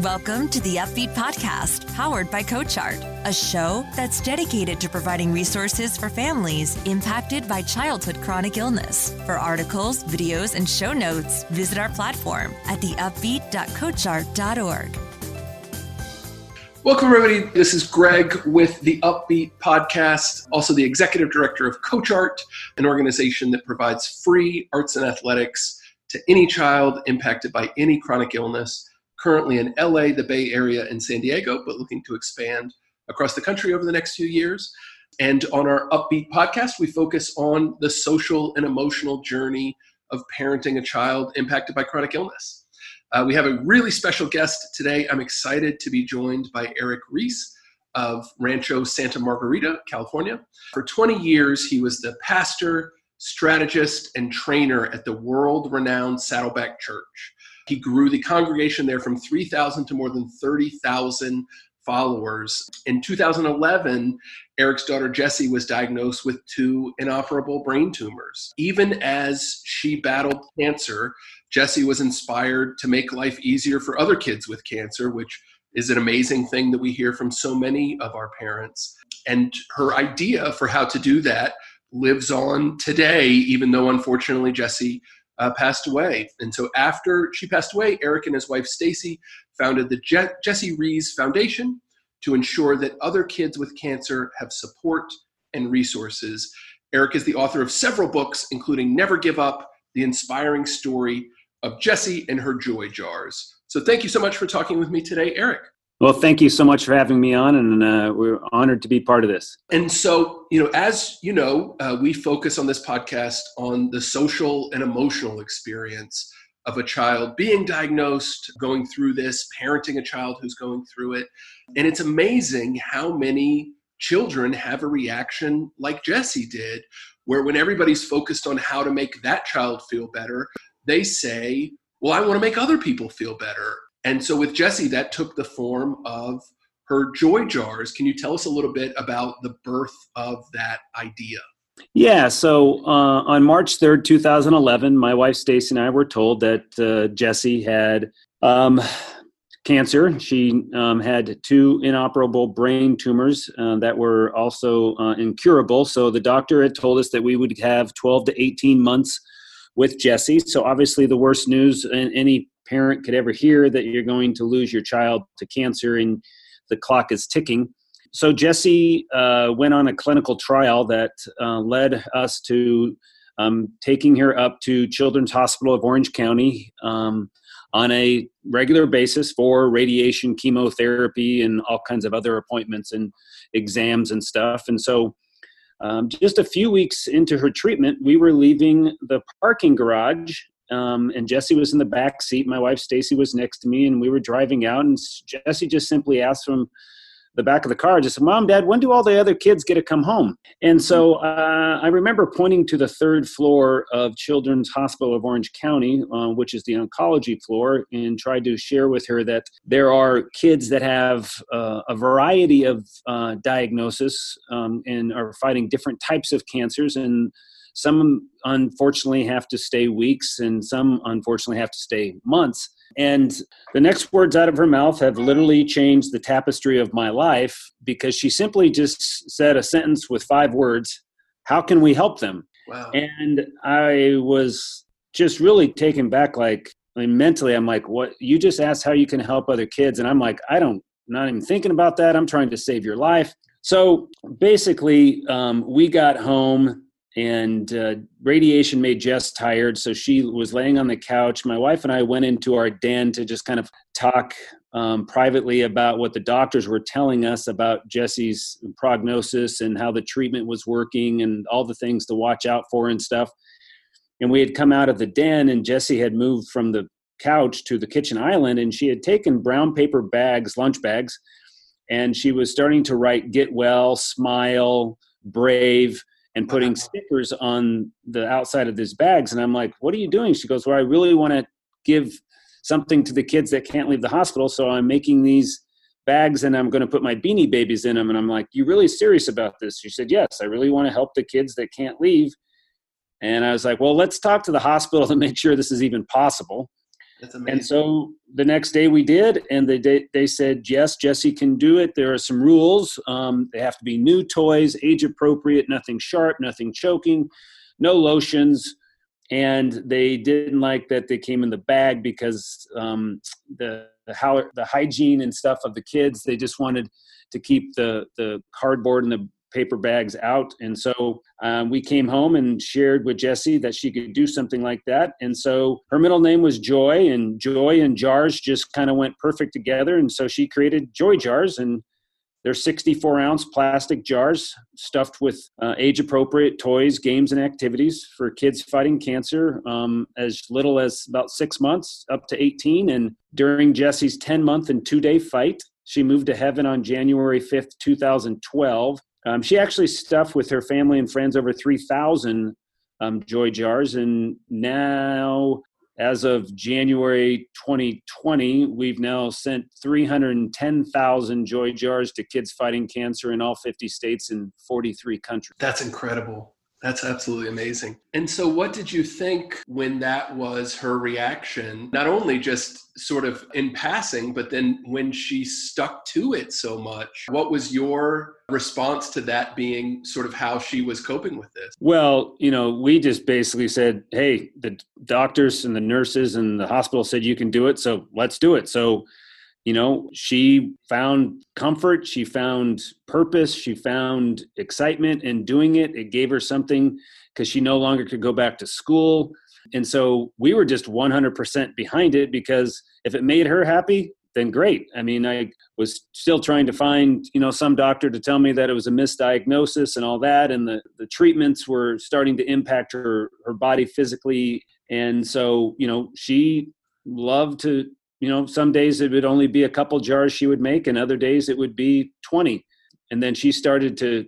Welcome to the Upbeat Podcast, powered by CoachArt, a show that's dedicated to providing resources for families impacted by childhood chronic illness. For articles, videos, and show notes, visit our platform at theupbeat.coachart.org. Welcome, everybody. This is Greg with the Upbeat Podcast, also the executive director of CoachArt, an organization that provides free arts and athletics to any child impacted by any chronic illness. Currently in LA, the Bay Area, and San Diego, but looking to expand across the country over the next few years. And on our Upbeat podcast, we focus on the social and emotional journey of parenting a child impacted by chronic illness. Uh, we have a really special guest today. I'm excited to be joined by Erik Rees of Rancho Santa Margarita, California. For 20 years, he was the pastor, strategist, and trainer at the world renowned Saddleback Church. He grew the congregation there from 3,000 to more than 30,000 followers. In 2011, Erik's daughter Jessie was diagnosed with two inoperable brain tumors. Even as she battled cancer, Jessie was inspired to make life easier for other kids with cancer, which is an amazing thing that we hear from so many of our parents. And her idea for how to do that lives on today, even though unfortunately Jessie uh, passed away. And so after she passed away, Erik and his wife Stacy founded the Je- Jessie Rees Foundation to ensure that other kids with cancer have support and resources. Erik is the author of several books, including Never Give Up, the inspiring story of Jessie and her joy jars. So thank you so much for talking with me today, Eric. Well, thank you so much for having me on, and uh, we're honored to be part of this. And so, you know, as you know, uh, we focus on this podcast on the social and emotional experience of a child being diagnosed, going through this, parenting a child who's going through it. And it's amazing how many children have a reaction like Jessie did, where when everybody's focused on how to make that child feel better, they say, well, I want to make other people feel better. And so with Jessie, that took the form of her joy jars. Can you tell us a little bit about the birth of that idea? Yeah, so uh, on March 3rd, 2011, my wife Stacy and I were told that uh, Jessie had um, cancer. She um, had two inoperable brain tumors uh, that were also uh, incurable. So the doctor had told us that we would have 12 to 18 months with Jessie. So obviously, the worst news in any parent could ever hear that you're going to lose your child to cancer and the clock is ticking. So Jessie uh, went on a clinical trial that uh, led us to um, taking her up to Children's Hospital of Orange County um, on a regular basis for radiation, chemotherapy, and all kinds of other appointments and exams and stuff. And so um, just a few weeks into her treatment, we were leaving the parking garage, um, and Jessie was in the back seat. My wife Stacy was next to me, and we were driving out. And Jessie just simply asked from the back of the car just Mom, Dad, when do all the other kids get to come home? And so uh, I remember pointing to the third floor of Children's Hospital of Orange County, uh, which is the oncology floor, and tried to share with her that there are kids that have uh, a variety of uh, diagnosis um, and are fighting different types of cancers. And some unfortunately have to stay weeks, and some unfortunately have to stay months. And the next words out of her mouth have literally changed the tapestry of my life because she simply just said a sentence with five words How can we help them? Wow. And I was just really taken back. Like, I mean, mentally, I'm like, What? You just asked how you can help other kids. And I'm like, I don't, not even thinking about that. I'm trying to save your life. So basically, um, we got home and uh, radiation made Jess tired. So she was laying on the couch. My wife and I went into our den to just kind of talk um, privately about what the doctors were telling us about Jessie's prognosis and how the treatment was working and all the things to watch out for and stuff. And we had come out of the den, and Jessie had moved from the couch to the kitchen island, and she had taken brown paper bags, lunch bags, and she was starting to write "Get well," "Smile," "Brave." And uh-huh. putting stickers on the outside of these bags. And I'm like, what are you doing? She goes, well, I really want to give something to the kids that can't leave the hospital. So I'm making these bags and I'm going to put my beanie babies in them. And I'm like, you really serious about this? She said, yes, I really want to help the kids that can't leave. And I was like, well, let's talk to the hospital to make sure this is even possible. And so the next day we did, and they they said yes, Jessie can do it. There are some rules. Um, they have to be new toys, age appropriate, nothing sharp, nothing choking, no lotions. And they didn't like that they came in the bag because um, the the how the hygiene and stuff of the kids. They just wanted to keep the the cardboard and the paper bags out. And so um, we came home and shared with Jessie that she could do something like that. And so her middle name was Joy, and Joy and jars just kind of went perfect together. And so she created Joy Jars, and they're 64 ounce plastic jars stuffed with uh, age appropriate toys, games, and activities for kids fighting cancer um, as little as about six months up to 18. And during Jessie's 10 month and two day fight, she moved to heaven on January 5th, 2012. Um, she actually stuffed with her family and friends over 3,000 um, joy jars. And now, as of January 2020, we've now sent 310,000 joy jars to kids fighting cancer in all 50 states and 43 countries. That's incredible. That's absolutely amazing. And so, what did you think when that was her reaction? Not only just sort of in passing, but then when she stuck to it so much. What was your response to that being sort of how she was coping with this? Well, you know, we just basically said, hey, the doctors and the nurses and the hospital said you can do it, so let's do it. So, you know she found comfort she found purpose she found excitement in doing it. It gave her something because she no longer could go back to school. And so we were just 100% behind it because if it made her happy then great. I mean i was still trying to find you know some doctor to tell me that it was a misdiagnosis and all that and the, the treatments were starting to impact her her body physically. And so you know she loved to you know, some days it would only be a couple jars she would make, and other days it would be 20. And then she started to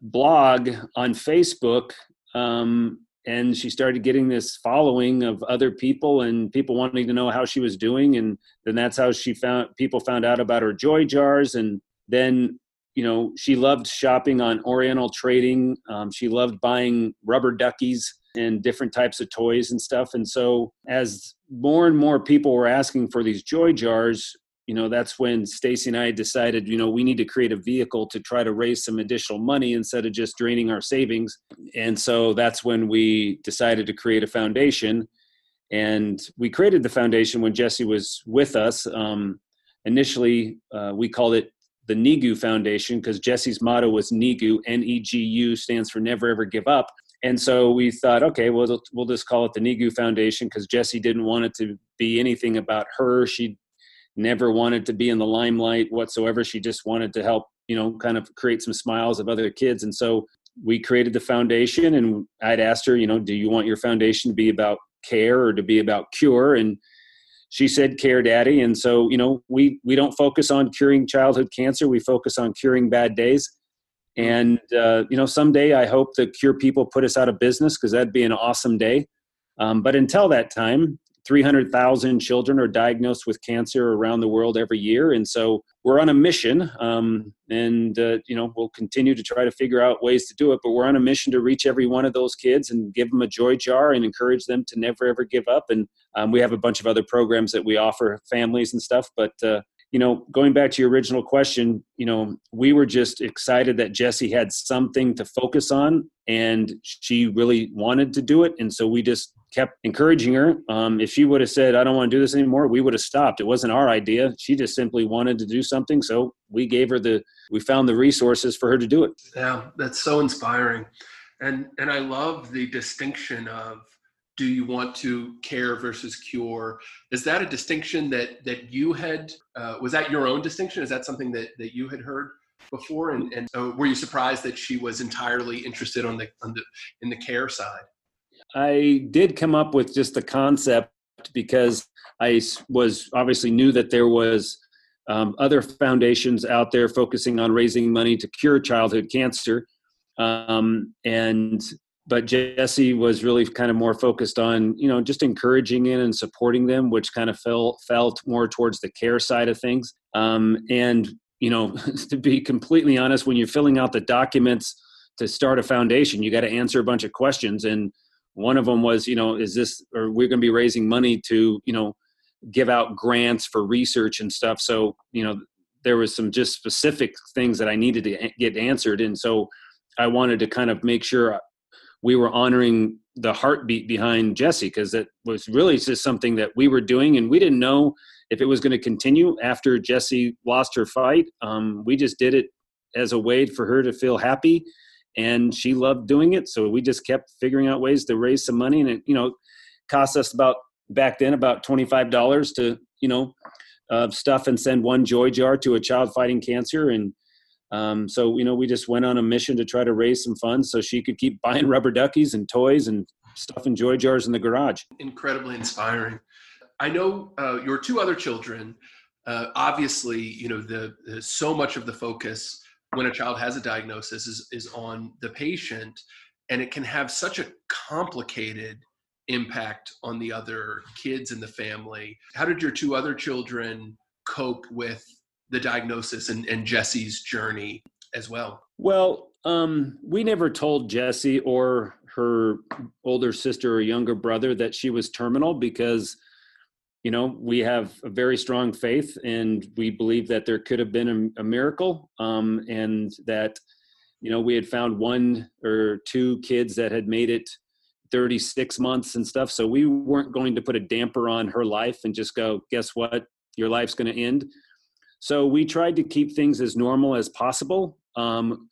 blog on Facebook, um, and she started getting this following of other people and people wanting to know how she was doing. And then that's how she found people found out about her joy jars. And then, you know, she loved shopping on Oriental Trading. Um, she loved buying rubber duckies and different types of toys and stuff. And so as more and more people were asking for these joy jars, you know, that's when Stacy and I decided, you know, we need to create a vehicle to try to raise some additional money instead of just draining our savings. And so that's when we decided to create a foundation. And we created the foundation when Jessie was with us. Um, initially, uh, we called it the NEGU Foundation because Jessie's motto was NEGU, N E G U stands for Never Ever Give Up. And so we thought, okay, well, we'll just call it the NEGU Foundation because Jessie didn't want it to be anything about her. She never wanted to be in the limelight whatsoever. She just wanted to help, you know, kind of create some smiles of other kids. And so we created the foundation, and I'd asked her, you know, do you want your foundation to be about care or to be about cure? And she said care daddy and so you know we we don't focus on curing childhood cancer we focus on curing bad days and uh, you know, someday I hope the Cure people put us out of business because that'd be an awesome day. Um, but until that time, 300,000 children are diagnosed with cancer around the world every year, and so we're on a mission. Um, and uh, you know, we'll continue to try to figure out ways to do it. But we're on a mission to reach every one of those kids and give them a joy jar and encourage them to never ever give up. And um, we have a bunch of other programs that we offer families and stuff. But uh, you know, going back to your original question, you know, we were just excited that Jessie had something to focus on and she really wanted to do it. And so we just kept encouraging her. Um, if she would have said, I don't want to do this anymore, we would have stopped. It wasn't our idea. She just simply wanted to do something. So we gave her the, we found the resources for her to do it. Yeah, that's so inspiring. And, and I love the distinction of do you want to care versus cure? Is that a distinction that that you had uh, was that your own distinction? Is that something that that you had heard before? And and uh, were you surprised that she was entirely interested on the on the in the care side? I did come up with just the concept because i was obviously knew that there was um, other foundations out there focusing on raising money to cure childhood cancer. Um, and but Jessie was really kind of more focused on you know just encouraging it and supporting them, which kind of fell felt more towards the care side of things. Um, and you know, to be completely honest, when you're filling out the documents to start a foundation, you got to answer a bunch of questions, and one of them was, you know, is this or we're going to be raising money to you know give out grants for research and stuff. So, you know, there was some just specific things that I needed to get answered. And so I wanted to kind of make sure we were honoring the heartbeat behind Jessie because it was really just something that we were doing and we didn't know if it was going to continue after Jessie lost her fight. Um, we just did it as a way for her to feel happy and she loved doing it. So we just kept figuring out ways to raise some money and it, you know, cost us about back then about $25 to, you know, uh, stuff and send one joy jar to a child fighting cancer. And um, so, you know, we just went on a mission to try to raise some funds so she could keep buying rubber duckies and toys and stuff in joy jars in the garage. Incredibly inspiring. I know uh, your two other children. Uh, obviously, you know the, the, so much of the focus when a child has a diagnosis is is on the patient, and it can have such a complicated impact on the other kids in the family. How did your two other children cope with the diagnosis and, and Jessie's journey as well? Well, um, we never told Jessie or her older sister or younger brother that she was terminal because you know we have a very strong faith and we believe that there could have been a, a miracle um, and that you know we had found one or two kids that had made it 36 months and stuff. So we weren't going to put a damper on her life and just go, guess what? Your life's going to end. So we tried to keep things as normal as possible. Um,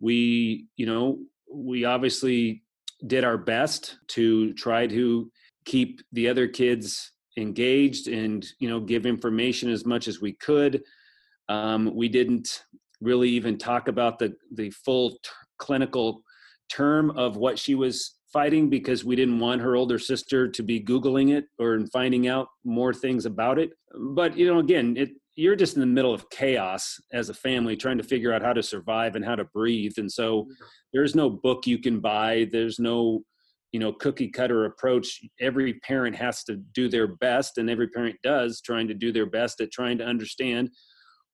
we, you know, we obviously did our best to try to keep the other kids engaged and, you know, give information as much as we could. Um, we didn't really even talk about the the full t- clinical term of what she was fighting because we didn't want her older sister to be googling it or finding out more things about it but you know again it you're just in the middle of chaos as a family trying to figure out how to survive and how to breathe. And so there's no book you can buy. There's no you know cookie cutter approach. Every parent has to do their best and every parent does trying to do their best at trying to understand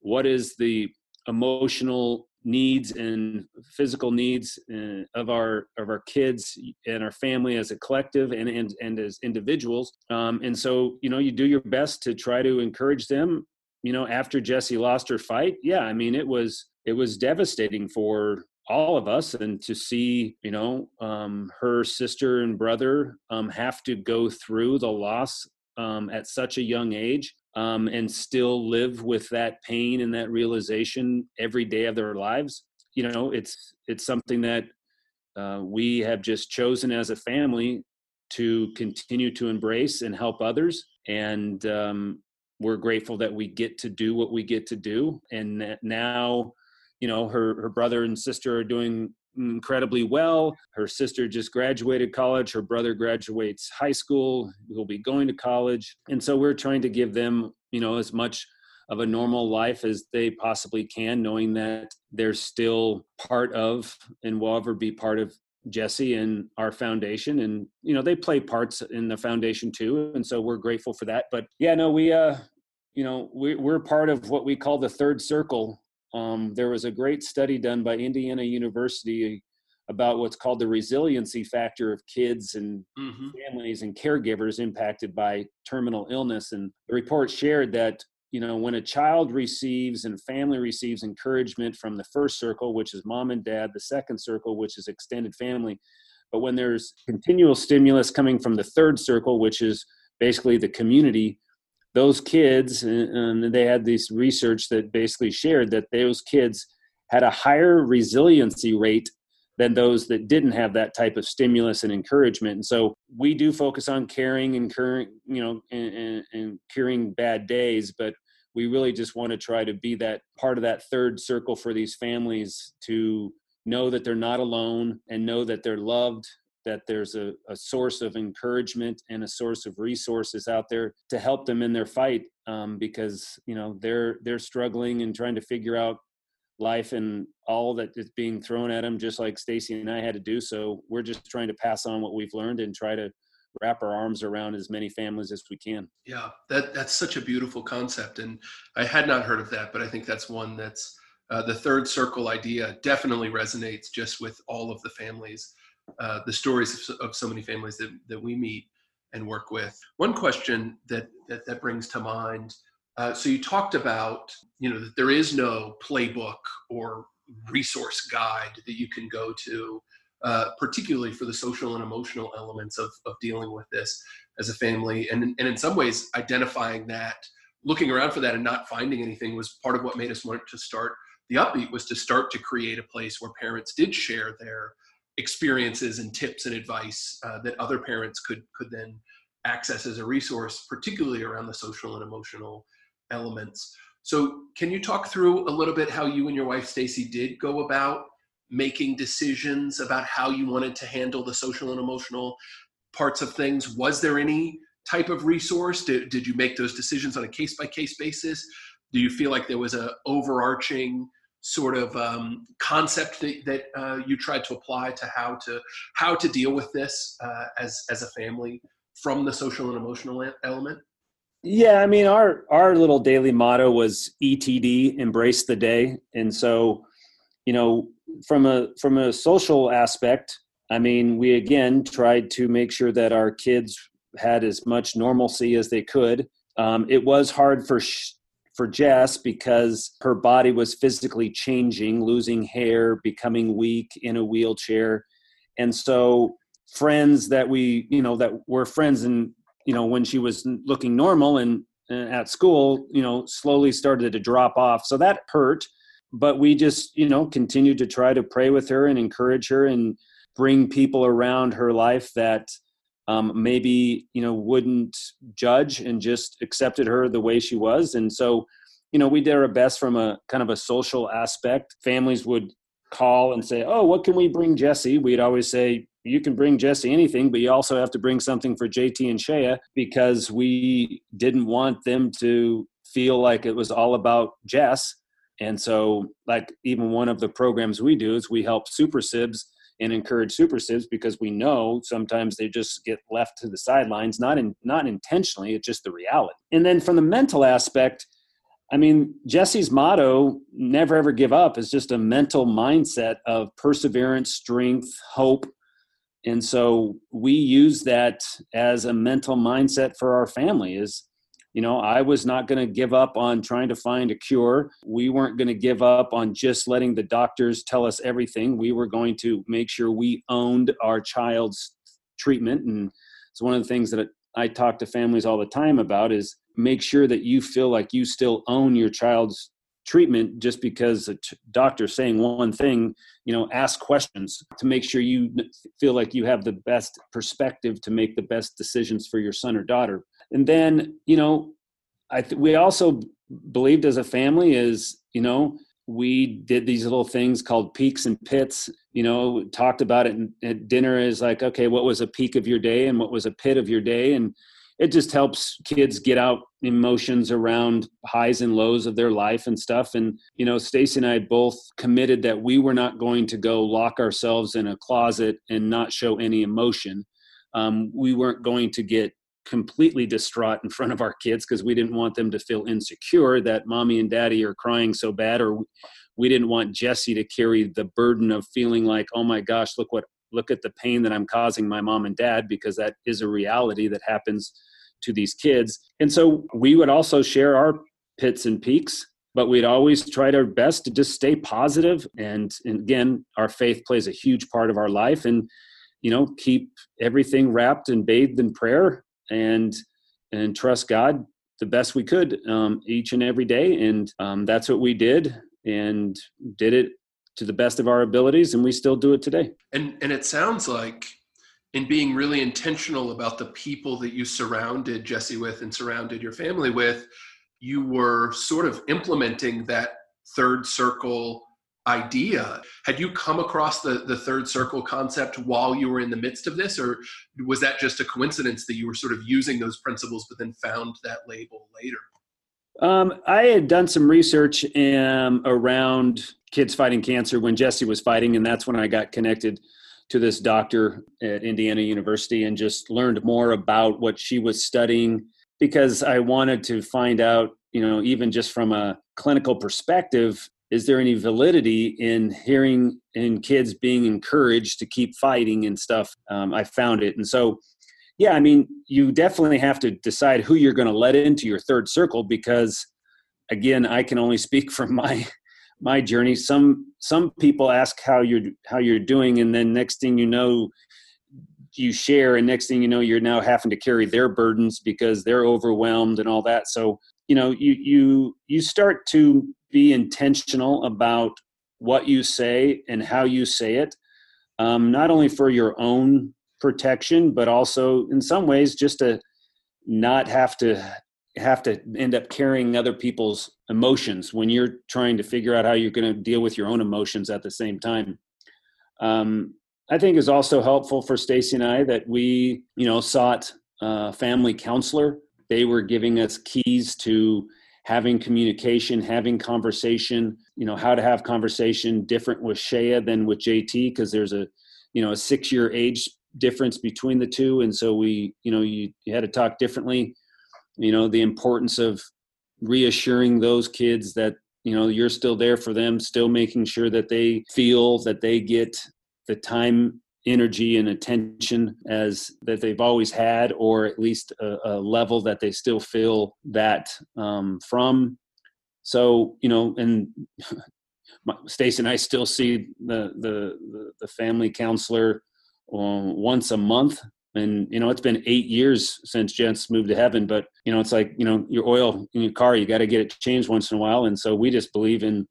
what is the emotional needs and physical needs uh, of our of our kids and our family as a collective and and, and as individuals. Um, and so you know you do your best to try to encourage them you know after jessie lost her fight yeah i mean it was it was devastating for all of us and to see you know um, her sister and brother um, have to go through the loss um, at such a young age um, and still live with that pain and that realization every day of their lives. You know it's it's something that uh, we have just chosen as a family to continue to embrace and help others. And um, we're grateful that we get to do what we get to do and now you know her her brother and sister are doing incredibly well. Her sister just graduated college. Her brother graduates high school. He'll be going to college. And so we're trying to give them, you know, as much of a normal life as they possibly can, knowing that they're still part of and will ever be part of Jessie and our foundation. And, you know, they play parts in the foundation too. And so we're grateful for that. But yeah, no, we, uh, you know, we, we're part of what we call the third circle um, there was a great study done by Indiana University about what's called the resiliency factor of kids and mm-hmm. families and caregivers impacted by terminal illness. And the report shared that you know when a child receives and family receives encouragement from the first circle which is mom and dad the second circle which is extended family but when there's continual stimulus coming from the third circle which is basically the community those kids, and they had this research that basically shared that those kids had a higher resiliency rate than those that didn't have that type of stimulus and encouragement. And so we do focus on caring and curing, you know, and, and, and curing bad days, but we really just want to try to be that part of that third circle for these families to know that they're not alone and know that they're loved that there's a, a source of encouragement and a source of resources out there to help them in their fight um, because you know they're they're struggling and trying to figure out life and all that is being thrown at them just like stacy and i had to do so we're just trying to pass on what we've learned and try to wrap our arms around as many families as we can yeah that that's such a beautiful concept and i had not heard of that but i think that's one that's uh, the third circle idea definitely resonates just with all of the families uh, the stories of, of, so many families that, that we meet. and work with. One question that that, that brings to mind. Uh, so you talked about you know that there is no playbook or resource guide that you can go to, uh, particularly for the social and emotional elements of, of dealing with this as a family. And, and in some ways, identifying that, looking around for that and not finding anything was part of what made us want to start the upbeat was to start to create a place where parents did share their experiences and tips and advice uh, that other parents could could then access as a resource particularly around the social and emotional elements so, can you talk through a little bit how you and your wife Stacy did go about making decisions about how you wanted to handle the social and emotional parts of things? Was there any type of resource? Did, did you make those decisions on a case by case basis? Do you feel like there was a overarching sort of um, concept that, that uh, you tried to apply to how to how to deal with this uh, as as a family from the social and emotional element? Yeah, I mean our our little daily motto was ETD, embrace the day. And so, you know, from a from a social aspect, I mean, we again tried to make sure that our kids had as much normalcy as they could. Um, it was hard for sh- for Jess because her body was physically changing, losing hair, becoming weak in a wheelchair, and so friends that we you know that were friends and you know when she was looking normal and uh, at school you know slowly started to drop off. So that hurt but we just you know continued to try to pray with her and encourage her and bring people around her life that um, maybe you know wouldn't judge and just accepted her the way she was. And so you know we did our best from a kind of a social aspect. Families would call and say oh what can we bring jessie? We'd always say you can bring Jessie anything, but you also have to bring something for JT and Shea because we didn't want them to feel like it was all about Jess. And so, like, even one of the programs we do is we help super sibs and encourage super sibs because we know sometimes they just get left to the sidelines, not in not intentionally, it's just the reality. And then from the mental aspect, I mean, Jessie's motto, never ever give up, is just a mental mindset of perseverance, strength, hope, and so we use that as a mental mindset for our family is you know i was not going to give up on trying to find a cure. We weren't going to give up on just letting the doctors tell us everything. We were going to make sure we owned our child's treatment. And it's one of the things that i talk to families all the time about is make sure that you feel like you still own your child's treatment just because a t- doctor's saying one thing you know ask questions to make sure you feel like you have the best perspective to make the best decisions for your son or daughter. And then you know i th- we also believed as a family is you know we did these little things called peaks and pits you know talked about it at dinner is like okay what was a peak of your day and what was a pit of your day? And it just helps kids get out emotions around highs and lows of their life and stuff. And you know stacy and i both committed that we were not going to go lock ourselves in a closet and not show any emotion. Um, we weren't going to get completely distraught in front of our kids because we didn't want them to feel insecure that mommy and daddy are crying so bad or we didn't want jessie to carry the burden of feeling like oh my gosh look what look at the pain that i'm causing my mom and dad because that is a reality that happens to these kids. And so we would also share our pits and peaks, but we'd always tried our best to just stay positive. And, and again, our faith plays a huge part of our life and, you know, keep everything wrapped and bathed in prayer and, and trust God the best we could um, each and every day. And um, that's what we did and did it to the best of our abilities. And we still do it today. And, and it sounds like in being really intentional about the people that you surrounded Jessie with and surrounded your family with, you were sort of implementing that third circle idea. Had you come across the, the third circle concept while you were in the midst of this, or was that just a coincidence that you were sort of using those principles but then found that label later? Um, I had done some research um, around kids fighting cancer when Jessie was fighting, and that's when I got connected to this doctor at Indiana University and just learned more about what she was studying because I wanted to find out, you know, even just from a clinical perspective, is there any validity in hearing in kids being encouraged to keep fighting and stuff? Um, I found it. And so, yeah, I mean, you definitely have to decide who you're going to let into your third circle because, again, I can only speak from my my journey. Some some people ask how you're how you're doing, and then next thing you know, you share, and next thing you know, you're now having to carry their burdens because they're overwhelmed and all that. So you know, you you you start to be intentional about what you say and how you say it, um, not only for your own protection, but also in some ways just to not have to have to end up carrying other people's emotions when you're trying to figure out how you're going to deal with your own emotions at the same time. Um, I think is also helpful for Stacy and I that we, you know, sought a family counselor. They were giving us keys to having communication, having conversation, you know, how to have conversation different with Shea than with JT because there's a, you know, a six year age difference between the two. And so we, you know, you, you had to talk differently, you know, the importance of reassuring those kids that, you know, you're still there for them, still making sure that they feel that they get the time energy and attention as that they've always had or at least a, a level that they still feel that um, from. So you know and Stacy and I still see the the the family counselor um, once a month and you know it's been eight years since Jess moved to heaven but you know it's like you know your oil in your car you got to get it changed once in a while. And so we just believe in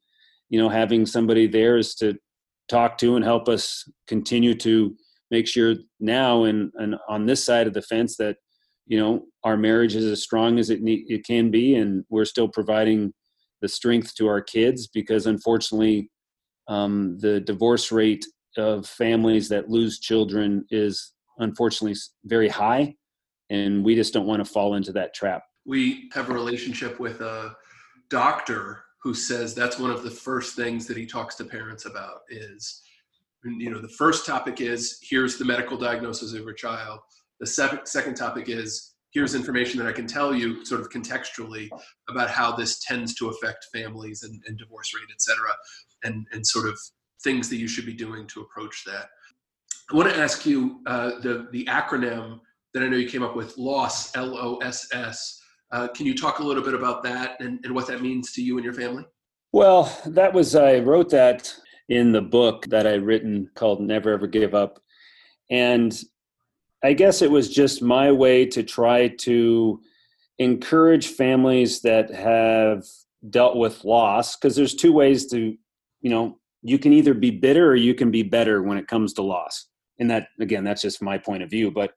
you know having somebody there is to talk to and help us continue to make sure now and, and on this side of the fence that you know our marriage is as strong as it need, it can be. And we're still providing the strength to our kids because unfortunately um, the divorce rate of families that lose children is unfortunately very high and we just don't want to fall into that trap. We have a relationship with a doctor who says that's one of the first things that he talks to parents about is you know the first topic is here's the medical diagnosis of your child. The second topic is here's information that i can tell you sort of contextually about how this tends to affect families and, and divorce rate et cetera and and sort of things that you should be doing to approach that i want to ask you uh, the the acronym that i know you came up with loss l-o-s-s uh, can you talk a little bit about that and, and what that means to you and your family? Well, that was, I wrote that in the book that I written called Never Ever Give Up. And I guess it was just my way to try to encourage families that have dealt with loss because there's two ways to, you know, you can either be bitter or you can be better when it comes to loss. And that, again, that's just my point of view. But,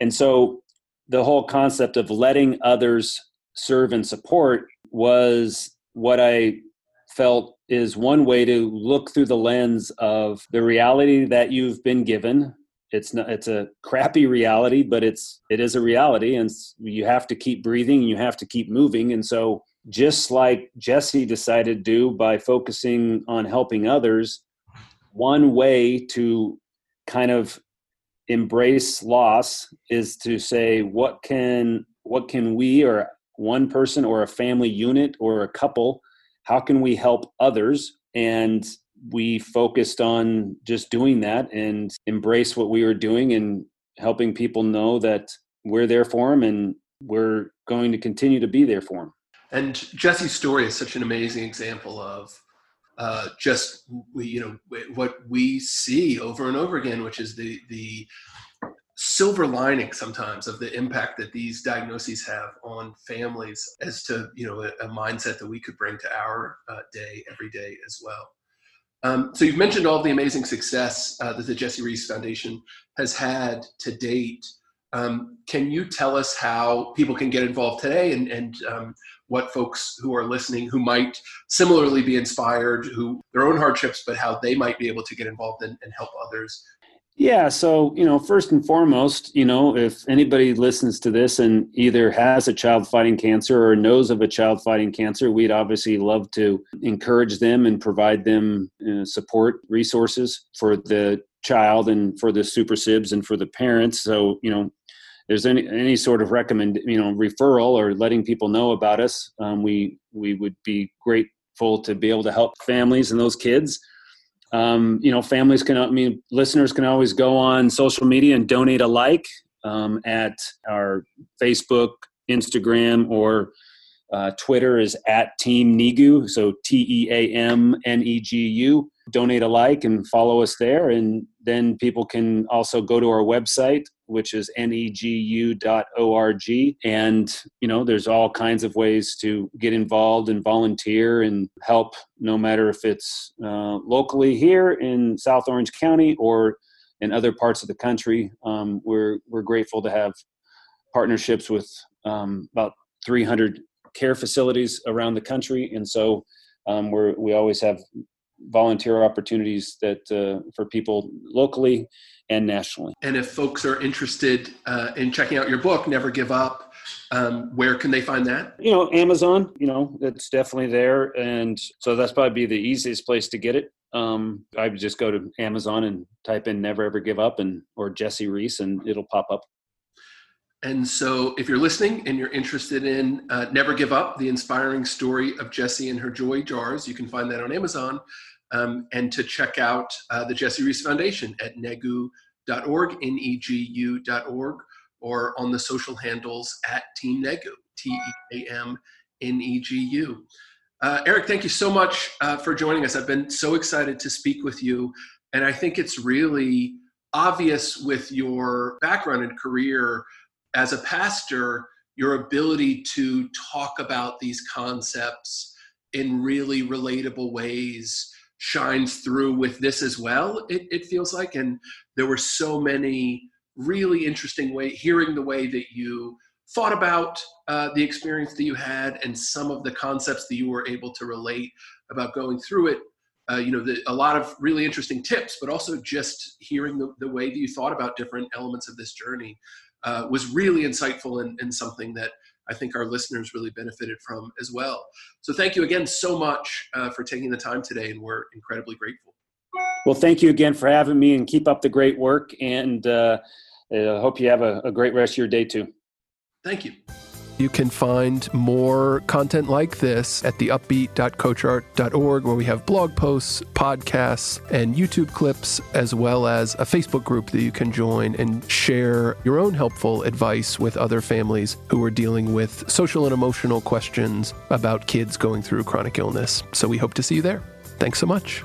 and so the whole concept of letting others serve and support was what I felt is one way to look through the lens of the reality that you've been given it's not it's a crappy reality but it's it is a reality and you have to keep breathing and you have to keep moving and so just like jessie decided to do by focusing on helping others one way to kind of embrace loss is to say what can what can we or one person or a family unit or a couple how can we help others? And we focused on just doing that and embrace what we were doing and helping people know that we're there for them and we're going to continue to be there for them and jessie's story is such an amazing example of uh, just you know what we see over and over again, which is the the silver lining sometimes of the impact that these diagnoses have on families as to you know a, a mindset that we could bring to our uh, day every day as well. Um, so you've mentioned all the amazing success uh, that the jessie rees foundation has had to date um, can you tell us how people can get involved today and, and um, what folks who are listening who might similarly be inspired, who their own hardships, but how they might be able to get involved and, and help others? Yeah, so, you know, first and foremost, you know, if anybody listens to this and either has a child fighting cancer or knows of a child fighting cancer, we'd obviously love to encourage them and provide them uh, support resources for the child and for the super sibs and for the parents. So, you know, there's any any sort of recommend you know referral or letting people know about us, um, we we would be grateful to be able to help families and those kids. Um, you know, families can I mean listeners can always go on social media and donate a like um, at our Facebook, Instagram, or uh, Twitter is at Team Negu, so T E A M N E G U. Donate a like and follow us there. And then people can also go to our website, which is negu.org. And, you know, there's all kinds of ways to get involved and volunteer and help, no matter if it's uh, locally here in South Orange County or in other parts of the country. Um, we're, we're grateful to have partnerships with um, about 300 care facilities around the country. And so um, we're, we always have volunteer opportunities that uh, for people locally and nationally. And if folks are interested uh, in checking out your book, Never Give Up, um, where can they find that? You know, Amazon. You know, it's definitely there, and so that's probably the easiest place to get it. Um, I would just go to Amazon and type in "Never Ever Give Up" and or Jessie Rees, and it'll pop up. And so, if you're listening and you're interested in uh, Never Give Up, the inspiring story of Jessie and her joy jars, you can find that on Amazon. Um, and to check out uh, the Jessie Rees Foundation at negu.org, N-E-G-U.org, or on the social handles at Team Negu, T-E-A-M-N-E-G-U. Uh, Erik, thank you so much uh, for joining us. I've been so excited to speak with you. And I think it's really obvious with your background and career as a pastor, your ability to talk about these concepts in really relatable ways shines through with this as well it, it feels like. And there were so many really interesting way hearing the way that you thought about uh, the experience that you had and some of the concepts that you were able to relate about going through it. Uh, you know the, a lot of really interesting tips but also just hearing the, the way that you thought about different elements of this journey uh, was really insightful and, and something that I think our listeners really benefited from as well. So thank you again so much uh, for taking the time today, and we're incredibly grateful. Well, thank you again for having me, and keep up the great work. And uh, I uh, hope you have a, a great rest of your day too. Thank you. You can find more content like this at theupbeat.coachart.org, where we have blog posts, podcasts, and YouTube clips, as well as a Facebook group that you can join and share your own helpful advice with other families who are dealing with social and emotional questions about kids going through chronic illness. So we hope to see you there. Thanks so much.